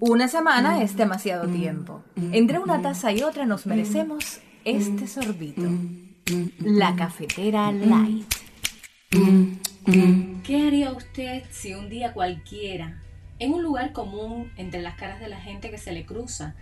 Una semana es demasiado tiempo. Entre una taza y otra nos merecemos este sorbito. La cafetera light. ¿Qué haría usted si un día cualquiera, en un lugar común entre las caras de la gente que se le cruza,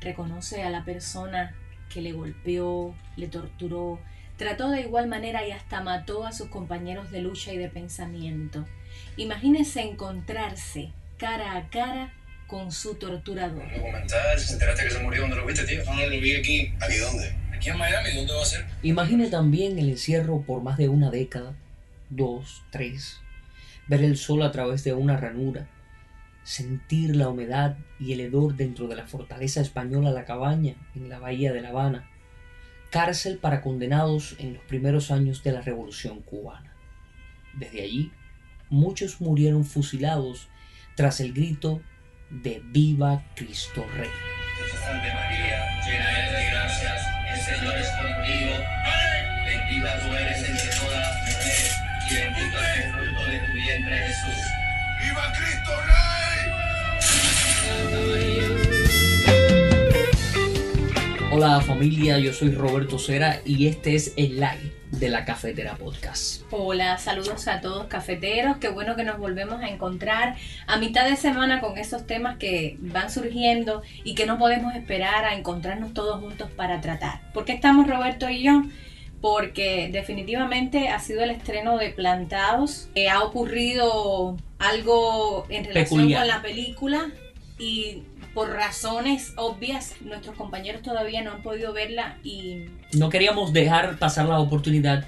reconoce a la persona que le golpeó, le torturó, trató de igual manera y hasta mató a sus compañeros de lucha y de pensamiento? Imagínese encontrarse cara a cara con su torturador. documental, si te enteraste que se murió, ¿dónde lo viste, tío? No, lo vi aquí. ¿Aquí dónde? Aquí en Miami, ¿dónde va a ser? Imagine también el encierro por más de una década, dos, tres, ver el sol a través de una ranura, sentir la humedad y el hedor dentro de la fortaleza española La Cabaña en la bahía de La Habana, cárcel para condenados en los primeros años de la Revolución cubana. Desde allí, muchos murieron fusilados tras el grito de Viva Cristo Rey. Salve María, llena eres de gracias, el Señor es contigo. Bendita tú eres entre todas las mujeres, y bendito es el fruto de tu vientre Jesús. ¡Viva Cristo Rey! Santa María. Hola familia, yo soy Roberto Cera y este es el live de la Cafetera Podcast. Hola, saludos a todos cafeteros, qué bueno que nos volvemos a encontrar a mitad de semana con esos temas que van surgiendo y que no podemos esperar a encontrarnos todos juntos para tratar. ¿Por qué estamos Roberto y yo? Porque definitivamente ha sido el estreno de Plantados, Eh, ha ocurrido algo en relación Peculiar. con la película y por razones obvias nuestros compañeros todavía no han podido verla y No queríamos dejar pasar la oportunidad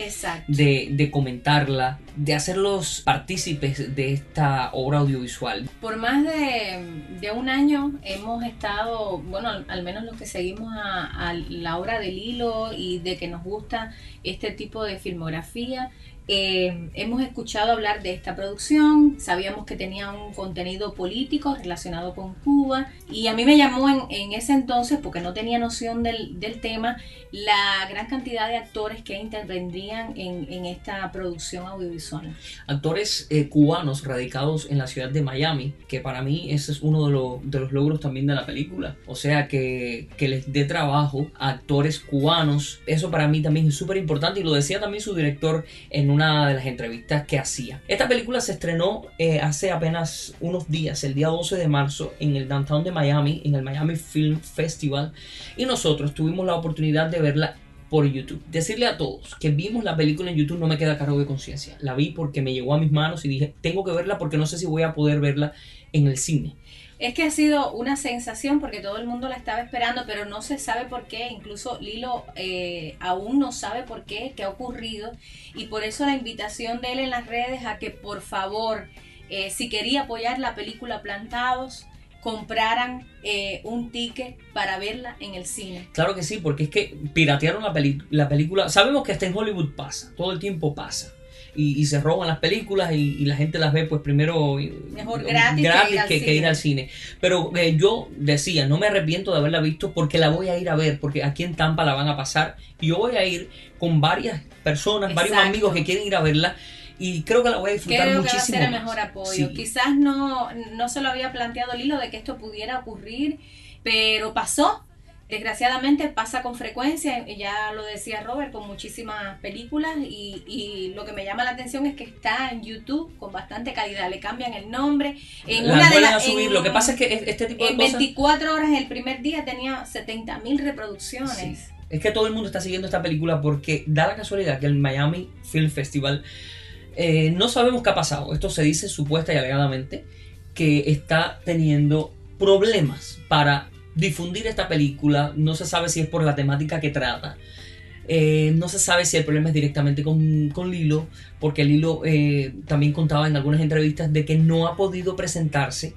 de, de comentarla, de hacerlos partícipes de esta obra audiovisual. Por más de, de un año hemos estado, bueno, al, al menos los que seguimos a, a la obra del hilo y de que nos gusta este tipo de filmografía, eh, hemos escuchado hablar de esta producción, sabíamos que tenía un contenido político relacionado con Cuba y a mí me llamó en, en ese entonces, porque no tenía noción del, del tema, la gran cantidad de actores que intervendrían en, en esta producción audiovisual. Actores eh, cubanos radicados en la ciudad de Miami, que para mí ese es uno de, los- de los logros también de la película. O sea, que, que les dé trabajo a actores cubanos, eso para mí también es súper importante y lo decía también su director en una de las entrevistas que hacía. Esta película se estrenó eh, hace apenas unos días, el día 12 de marzo, en el downtown de Miami, en el Miami Film Festival, y nosotros tuvimos la oportunidad de verla por YouTube. Decirle a todos que vimos la película en YouTube no me queda cargo de conciencia. La vi porque me llegó a mis manos y dije, tengo que verla porque no sé si voy a poder verla en el cine. Es que ha sido una sensación porque todo el mundo la estaba esperando, pero no se sabe por qué. Incluso Lilo eh, aún no sabe por qué, qué ha ocurrido. Y por eso la invitación de él en las redes a que por favor, eh, si quería apoyar la película Plantados, compraran eh, un ticket para verla en el cine. Claro que sí, porque es que piratearon la, la película. Sabemos que hasta en Hollywood pasa, todo el tiempo pasa. Y, y se roban las películas y, y la gente las ve pues primero eh, Mejor gratis que ir al que, que cine. ir al cine. Pero eh, yo decía, no me arrepiento de haberla visto porque la voy a ir a ver, porque aquí en Tampa la van a pasar. Y yo voy a ir con varias personas, varios amigos que quieren ir a verla. Y creo que la voy a disfrutar Creo que va a muchísimo. ser el más. mejor apoyo. Sí. Quizás no, no se lo había planteado Lilo de que esto pudiera ocurrir, pero pasó. Desgraciadamente pasa con frecuencia, ya lo decía Robert, con muchísimas películas y, y lo que me llama la atención es que está en YouTube con bastante calidad, le cambian el nombre. En La una de a subir. en- Lo que pasa es que es- este tipo de en cosas. 24 horas el primer día tenía 70 mil reproducciones. Sí. Es que todo el mundo está siguiendo esta película porque da la casualidad que el Miami Film Festival eh, no sabemos qué ha pasado. Esto se dice supuesta y alegadamente que está teniendo problemas para difundir esta película. No se sabe si es por la temática que trata. Eh, no se sabe si el problema es directamente con, con Lilo, porque Lilo eh, también contaba en algunas entrevistas de que no ha podido presentarse.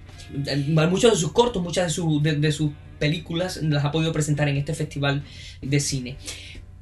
Muchos de sus cortos, muchas de- de sus películas las ha podido presentar en este festival de cine.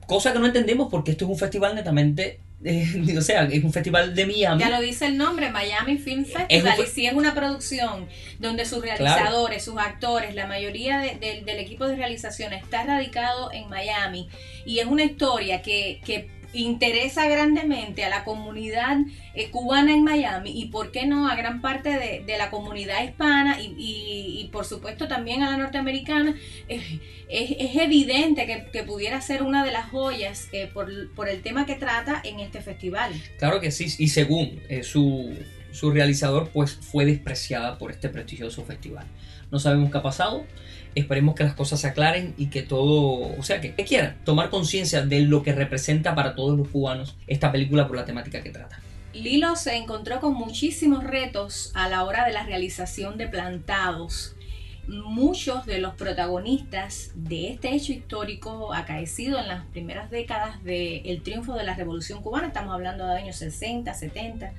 Cosa que no entendemos porque esto es un festival netamente, eh, o sea, es un festival de Miami. Ya lo dice el nombre, Miami Film Es Festival. Y si es una producción donde sus realizadores, sus actores, la mayoría de- de- del equipo de realización está radicado en Miami y es una historia que, que interesa grandemente a la comunidad eh, cubana en Miami y por qué no a gran parte de, de la comunidad hispana y, por supuesto también a la norteamericana, es, es evidente que, que pudiera ser una de las joyas eh, por, por el tema que trata en este festival. Claro que sí, y según eh, su, su realizador, pues fue despreciada por este prestigioso festival. No sabemos qué ha pasado, esperemos que las cosas se aclaren y que todo, o sea, que, que quieran tomar conciencia de lo que representa para todos los cubanos esta película por la temática que trata. Lilo se encontró con muchísimos retos a la hora de la realización de plantados. Muchos de los protagonistas de este hecho histórico acaecido en las primeras décadas del triunfo de la Revolución Cubana, estamos hablando de años 60, 70,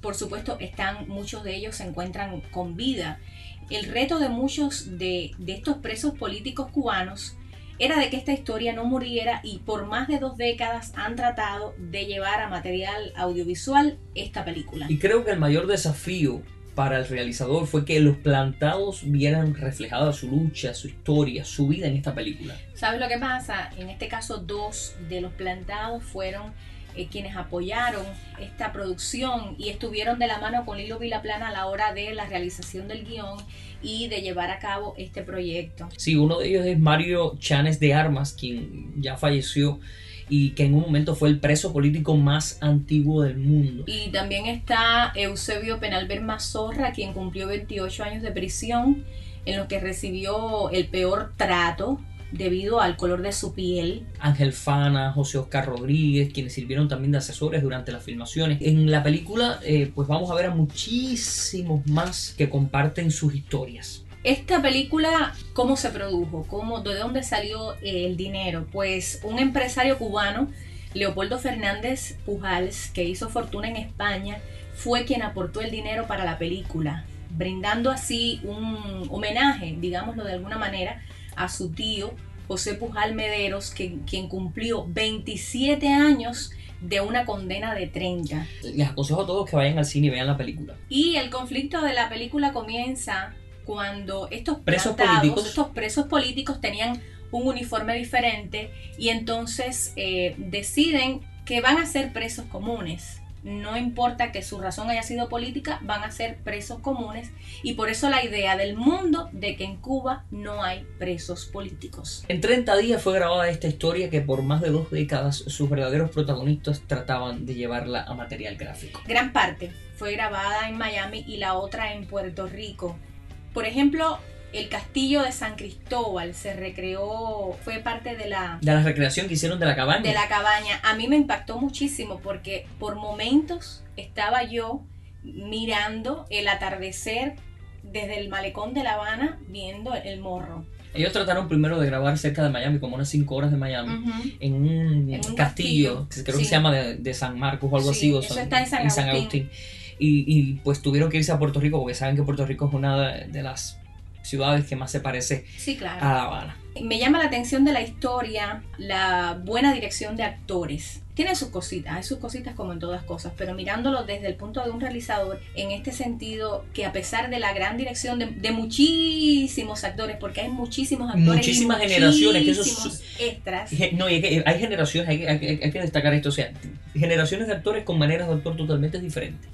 por supuesto están, muchos de ellos se encuentran con vida. El reto de muchos de, de estos presos políticos cubanos era de que esta historia no muriera y por más de dos décadas han tratado de llevar a material audiovisual esta película. Y creo que el mayor desafío para el realizador fue que los plantados vieran reflejada su lucha, su historia, su vida en esta película. ¿Sabes lo que pasa? En este caso, dos de los plantados fueron eh, quienes apoyaron esta producción y estuvieron de la mano con Lilo Vilaplana a la hora de la realización del guion y de llevar a cabo este proyecto. Sí, uno de ellos es Mario Chanes de Armas, quien ya falleció y que en un momento fue el preso político más antiguo del mundo. Y también está Eusebio Penalver Mazorra, quien cumplió 28 años de prisión, en lo que recibió el peor trato debido al color de su piel. Ángel Fana, José Oscar Rodríguez, quienes sirvieron también de asesores durante las filmaciones. En la película, eh, pues vamos a ver a muchísimos más que comparten sus historias. Esta película, ¿cómo se produjo? ¿Cómo, ¿De dónde salió el dinero? Pues un empresario cubano, Leopoldo Fernández Pujals, que hizo fortuna en España, fue quien aportó el dinero para la película, brindando así un homenaje, digámoslo de alguna manera, a su tío José Pujal Mederos, que, quien cumplió 27 años de una condena de 30. Les aconsejo a todos que vayan al cine y vean la película. Y el conflicto de la película comienza cuando estos Presos políticos. estos presos políticos tenían un uniforme diferente y entonces eh, deciden que van a ser presos comunes. No importa que su razón haya sido política, van a ser presos comunes y por eso la idea del mundo de que en Cuba no hay presos políticos. En 30 días fue grabada esta historia que por más de dos décadas sus verdaderos protagonistas trataban de llevarla a material gráfico. Gran parte fue grabada en Miami y la otra en Puerto Rico. Por ejemplo, el castillo de San Cristóbal se recreó, fue parte de la, De la recreación que hicieron de la cabaña. de la cabaña. A mí me impactó muchísimo porque por momentos estaba yo mirando el atardecer desde el malecón de La Habana viendo el morro. Ellos trataron primero de grabar cerca de Miami, como unas 5 horas de Miami. En un, En un castillo, que creo que se llama de, de San Marcos o algo Sí, así. O eso San- está en San Agustín. Y, y, pues tuvieron que irse a Puerto Rico porque saben que Puerto Rico es una de las ciudades que más se parece Sí, claro. a La Habana. Me llama la atención de la historia la buena dirección de actores. Tiene sus cositas, hay sus cositas como en todas cosas, pero mirándolo desde el punto de un realizador, en este sentido, que a pesar de la gran dirección de, de muchísimos actores, porque hay muchísimos actores, y Muchísimas generaciones, que eso es- muchísimos extras. No, y hay, que- hay generaciones, hay, que- hay hay que destacar esto, o sea, generaciones de actores con maneras de actuar totalmente diferentes.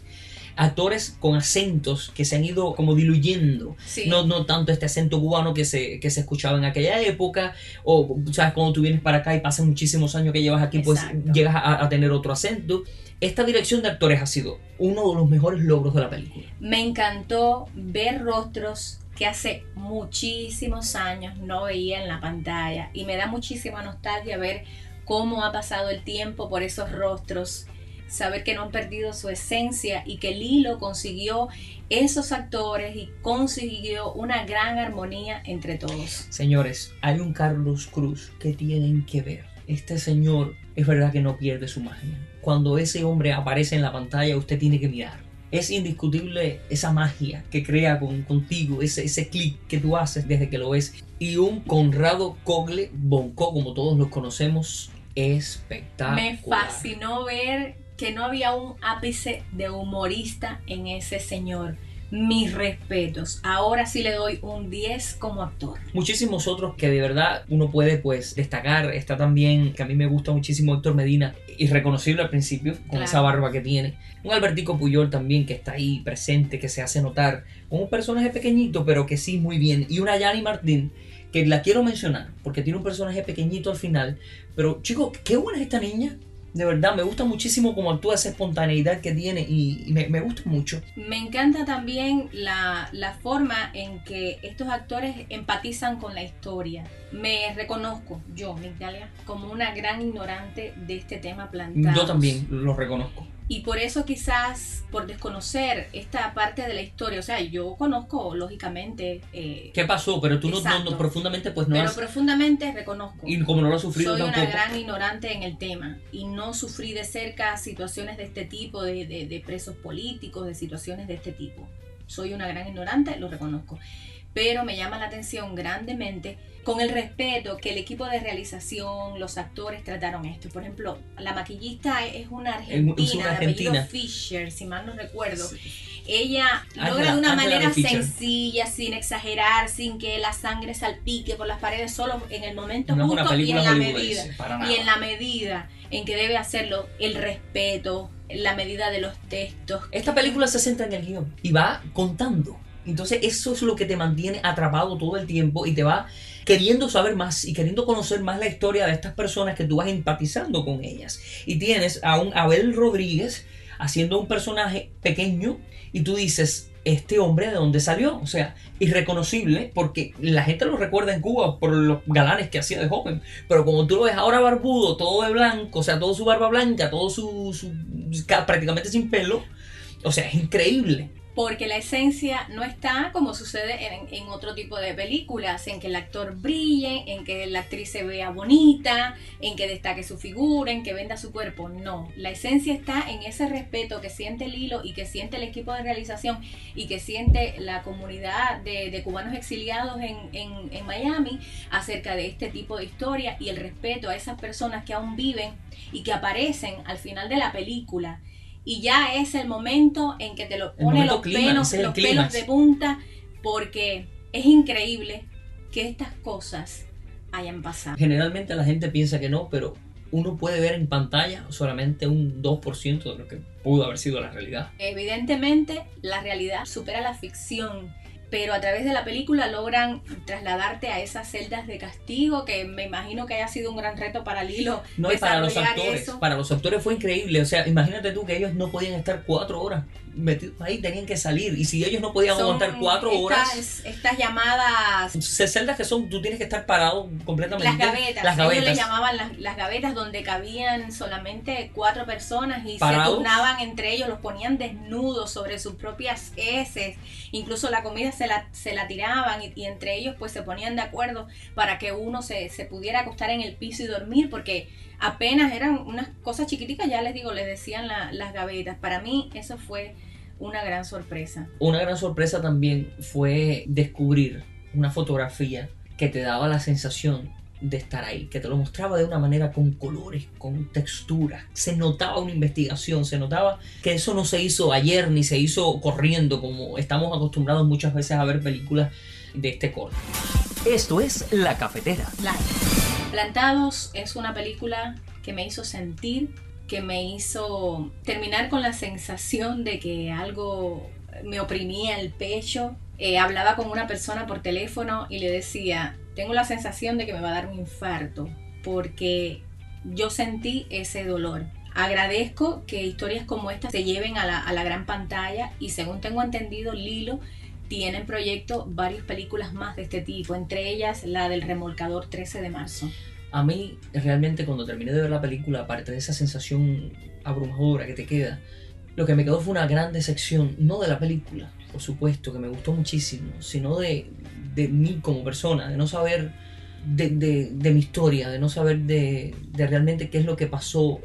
Actores con acentos que se han ido como diluyendo. Sí. No, no tanto este acento cubano que se, que se escuchaba en aquella época, o sabes, cuando tú vienes para acá y pasan muchísimos años que llevas aquí, pues Exacto. llegas a, a tener otro acento. Esta dirección de actores ha sido uno de los mejores logros de la película. Me encantó ver rostros que hace muchísimos años no veía en la pantalla y me da muchísima nostalgia ver cómo ha pasado el tiempo por esos rostros, saber que no han perdido su esencia y que Lilo consiguió esos actores y consiguió una gran armonía entre todos. Señores, hay un Carlos Cruz que tienen que ver. Este señor es verdad que no pierde su magia. Cuando ese hombre aparece en la pantalla, usted tiene que mirar. Es indiscutible esa magia que crea con, contigo, ese, ese clic que tú haces desde que lo ves. Y un Conrado Cogle Bonco, como todos los conocemos, espectacular. Me fascinó ver que no había un ápice de humorista en ese señor. Mis respetos. Ahora sí le doy un 10 como actor. Muchísimos otros que de verdad uno puede pues destacar. Está también, que a mí me gusta muchísimo Héctor Medina. irreconocible al principio, con Claro. esa barba que tiene. Un Albertico Puyol también que está ahí presente, que se hace notar. Con un personaje pequeñito, pero que sí muy bien. Y una Yani Martín, que la quiero mencionar, porque tiene un personaje pequeñito al final. Pero, chicos, qué buena es esta niña. De verdad, me gusta muchísimo cómo actúa, esa espontaneidad que tiene y, y me, me gusta mucho. Me encanta también la, la forma en que estos actores empatizan con la historia. Me reconozco, yo, Migdalia, como una gran ignorante de este tema plantado. Yo también lo reconozco. Y por eso quizás, por desconocer esta parte de la historia, o sea, yo conozco lógicamente, eh, ¿Qué pasó? Pero tú no, no- no- profundamente pues no pero has... profundamente reconozco. Y como no lo has sufrido Soy una tampoco. gran ignorante en el tema y no sufrí de cerca situaciones de este tipo, de, de- de presos políticos, de situaciones de este tipo. Soy una gran ignorante, lo reconozco. Pero me llama la atención grandemente con el respeto que el equipo de realización, los actores trataron esto. Por ejemplo, la maquillista es una argentina, Es una de apellido argentina. Fisher, si mal no recuerdo. Sí. Ella Ángela- logra de una Ángela manera de sencilla, sin exagerar, sin que la sangre salpique por las paredes, solo en el momento No justo y en la medida. Y en la medida en que debe hacerlo, el respeto, la medida de los textos. Esta película se centra en el guion y va contando. Entonces eso es lo que te mantiene atrapado todo el tiempo y te va queriendo saber más y queriendo conocer más la historia de estas personas que tú vas empatizando con ellas. Y tienes a un Abel Rodríguez haciendo un personaje pequeño y tú dices, este hombre de dónde salió, o sea, irreconocible porque la gente lo recuerda en Cuba por los galanes que hacía de joven, pero como tú lo ves ahora barbudo, todo de blanco, o sea, todo su barba blanca, todo su, su ca- prácticamente sin pelo, o sea, es increíble. Porque la esencia no está como sucede en, en otro tipo de películas, en que el actor brille, en que la actriz se vea bonita, en que destaque su figura, en que venda su cuerpo. No, la esencia está en ese respeto que siente el hilo y que siente el equipo de realización y que siente la comunidad de, de cubanos exiliados en, en- en Miami acerca de este tipo de historia y el respeto a esas personas que aún viven y que aparecen al final de la película. Y ya es el momento en que te lo pone los, pelos, los pelos de punta porque es increíble que estas cosas hayan pasado. Generalmente la gente piensa que no, pero uno puede ver en pantalla solamente un 2% de lo que pudo haber sido la realidad. Evidentemente la realidad supera la ficción, pero a través de la película logran trasladarte a esas celdas de castigo que me imagino que haya sido un gran reto para Lilo No, y para los actores, eso. para los actores fue increíble. O sea, imagínate tú que ellos no podían estar cuatro horas metidos ahí, tenían que salir. Y si ellos no podían Son aguantar cuatro horas, estas, llamadas celdas que son, tú tienes que estar parado completamente. Las gavetas, Las ellos le gavetas. llamaban las, las gavetas donde cabían solamente cuatro personas y Parados. se turnaban entre ellos, los ponían desnudos sobre sus propias heces, incluso la comida se la, se la tiraban y, y entre ellos pues se ponían de acuerdo para que uno se, se pudiera acostar en el piso y dormir porque apenas eran unas cosas chiquiticas, ya les digo, les decían la- las gavetas. Para mí eso fue una gran sorpresa. Una gran sorpresa también fue descubrir una fotografía que te daba la sensación de estar ahí, que te lo mostraba de una manera con colores, con texturas. Se notaba una investigación, se notaba que eso no se hizo ayer ni se hizo corriendo como estamos acostumbrados muchas veces a ver películas de este corte. Esto es La Cafetera. Live. Plantados es una película que me hizo sentir, que me hizo terminar con la sensación de que algo me oprimía el pecho. Eh, hablaba con una persona por teléfono y le decía, tengo la sensación de que me va a dar un infarto porque yo sentí ese dolor. Agradezco que historias como esta se lleven a la, a la gran pantalla y según tengo entendido, Lilo tiene en proyecto varias películas más de este tipo, entre ellas la del remolcador 13 de marzo. A mí, realmente, cuando terminé de ver la película, aparte de esa sensación abrumadora que te queda, lo que me quedó fue una gran decepción, no de la película, por supuesto, que me gustó muchísimo, sino de, de mí como persona, de no saber de, de- mi historia, de no saber de, de realmente qué es lo que pasó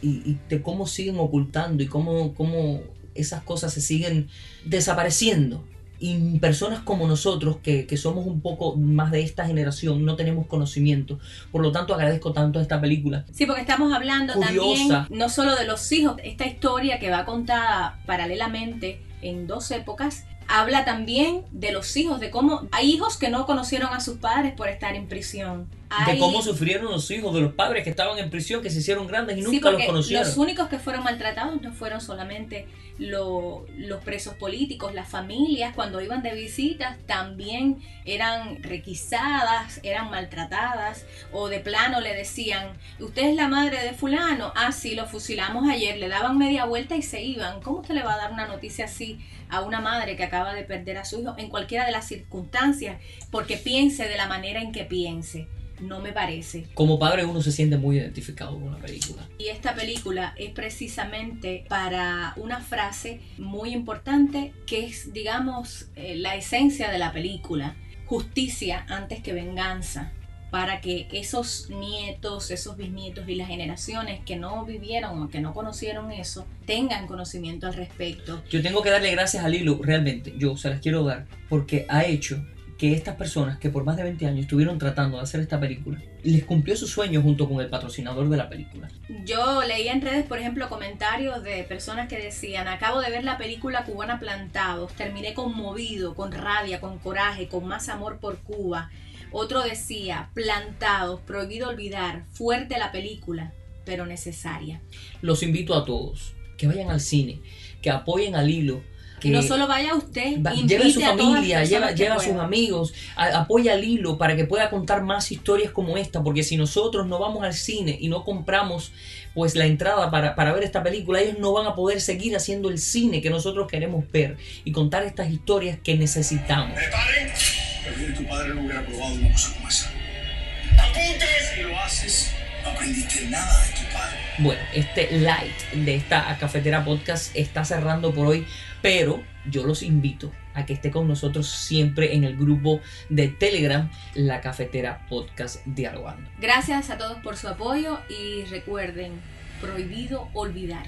y, y de cómo siguen ocultando y cómo, cómo esas cosas se siguen desapareciendo. Y personas como nosotros, que, que somos un poco más de esta generación, no tenemos conocimiento. Por lo tanto, agradezco tanto esta película. Sí, porque estamos hablando Curiosa. también no solo de los hijos, esta historia que va contada paralelamente en dos épocas, habla también de los hijos, de cómo hay hijos que no conocieron a sus padres por estar en prisión. De cómo sufrieron los hijos de los padres que estaban en prisión, que se hicieron grandes y Sí, nunca los conocieron. Los únicos que fueron maltratados no fueron solamente lo- los presos políticos, las familias cuando iban de visitas también eran requisadas, eran maltratadas o de plano le decían, usted es la madre de fulano, ah sí, lo fusilamos ayer, le daban media vuelta y se iban. ¿Cómo usted le va a dar una noticia así a una madre que acaba de perder a su hijo en cualquiera de las circunstancias? Porque piense de la manera en que piense. No me parece. Como padre uno se siente muy identificado con la película. Y esta película es precisamente para una frase muy importante que es, digamos, eh, la esencia de la película. Justicia antes que venganza. Para que esos nietos, esos bisnietos y las generaciones que no vivieron o que no conocieron eso, tengan conocimiento al respecto. Yo tengo que darle gracias a Lilo, realmente, yo se las quiero dar, porque ha hecho que estas personas que por más de 20 años estuvieron tratando de hacer esta película, les cumplió su sueño junto con el patrocinador de la película. Yo leía en redes, por ejemplo, comentarios de personas que decían, acabo de ver la película cubana Plantados, terminé conmovido, con rabia, con coraje, con más amor por Cuba. Otro decía, Plantados, prohibido olvidar, fuerte la película, pero necesaria. Los invito a todos que vayan al cine, que apoyen a Lilo, que no solo vaya usted, va- invite lleve a su familia, lleva, lleva a sus amigos, a- apoya a Lilo para que pueda contar más historias como esta, porque si nosotros no vamos al cine y no compramos pues la entrada para, para ver esta película, ellos no van a poder seguir haciendo el cine que nosotros queremos ver y contar estas historias que necesitamos. ¡Preparen! Pero tu padre no hubiera probado una cosa como esa. ¡Apuntes! Si lo haces, no aprendiste nada de tu padre. Bueno, este light de esta cafetera podcast está cerrando por hoy, pero yo los invito a que esté con nosotros siempre en el grupo de Telegram, la cafetera podcast dialogando. Gracias a todos por su apoyo y recuerden, prohibido olvidar.